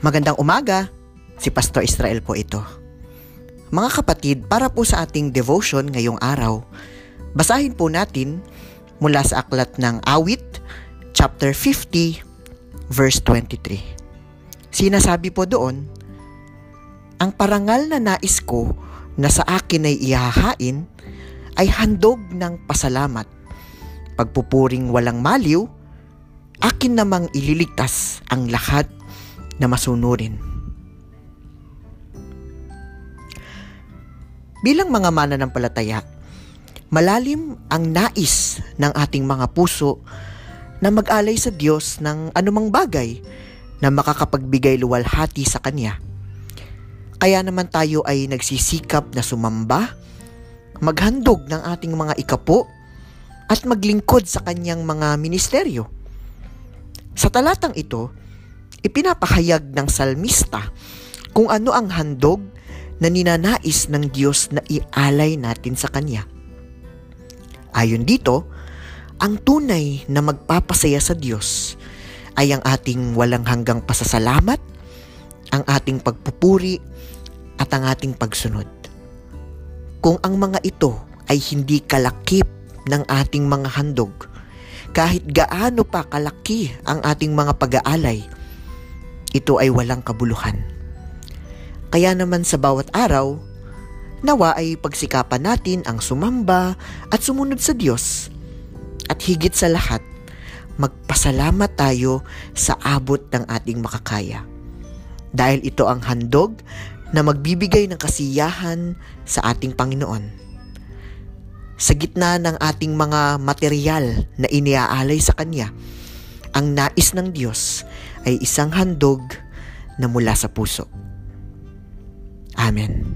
Magandang umaga, si Pastor Israel po ito. Mga kapatid, para po sa ating devotion ngayong araw, basahin po natin mula sa aklat ng Awit, chapter 50, verse 23. Sinasabi po doon, Ang parangal na nais ko na sa akin ay ihahain ay handog ng pasalamat. Pagpupuring walang maliw, akin namang ililigtas ang lahat na masunurin. Bilang mga mananampalataya, malalim ang nais ng ating mga puso na mag-alay sa Diyos ng anumang bagay na makakapagbigay luwalhati sa Kanya. Kaya naman tayo ay nagsisikap na sumamba, maghandog ng ating mga ikapo, at maglingkod sa kanyang mga ministeryo. Sa talatang ito, ipinapahayag ng salmista kung ano ang handog na ninanais ng Diyos na ialay natin sa Kanya. Ayon dito, ang tunay na magpapasaya sa Diyos ay ang ating walang hanggang pasasalamat, ang ating pagpupuri, at ang ating pagsunod. Kung ang mga ito ay hindi kalakip ng ating mga handog, kahit gaano pa kalaki ang ating mga pag-aalay, ito ay walang kabuluhan. Kaya naman sa bawat araw, nawa ay pagsikapan natin ang sumamba at sumunod sa Diyos. At higit sa lahat, magpasalamat tayo sa abot ng ating makakaya. Dahil ito ang handog na magbibigay ng kasiyahan sa ating Panginoon. Sa gitna ng ating mga material na iniaalay sa Kanya, ang nais ng Diyos ay isang handog na mula sa puso. Amen.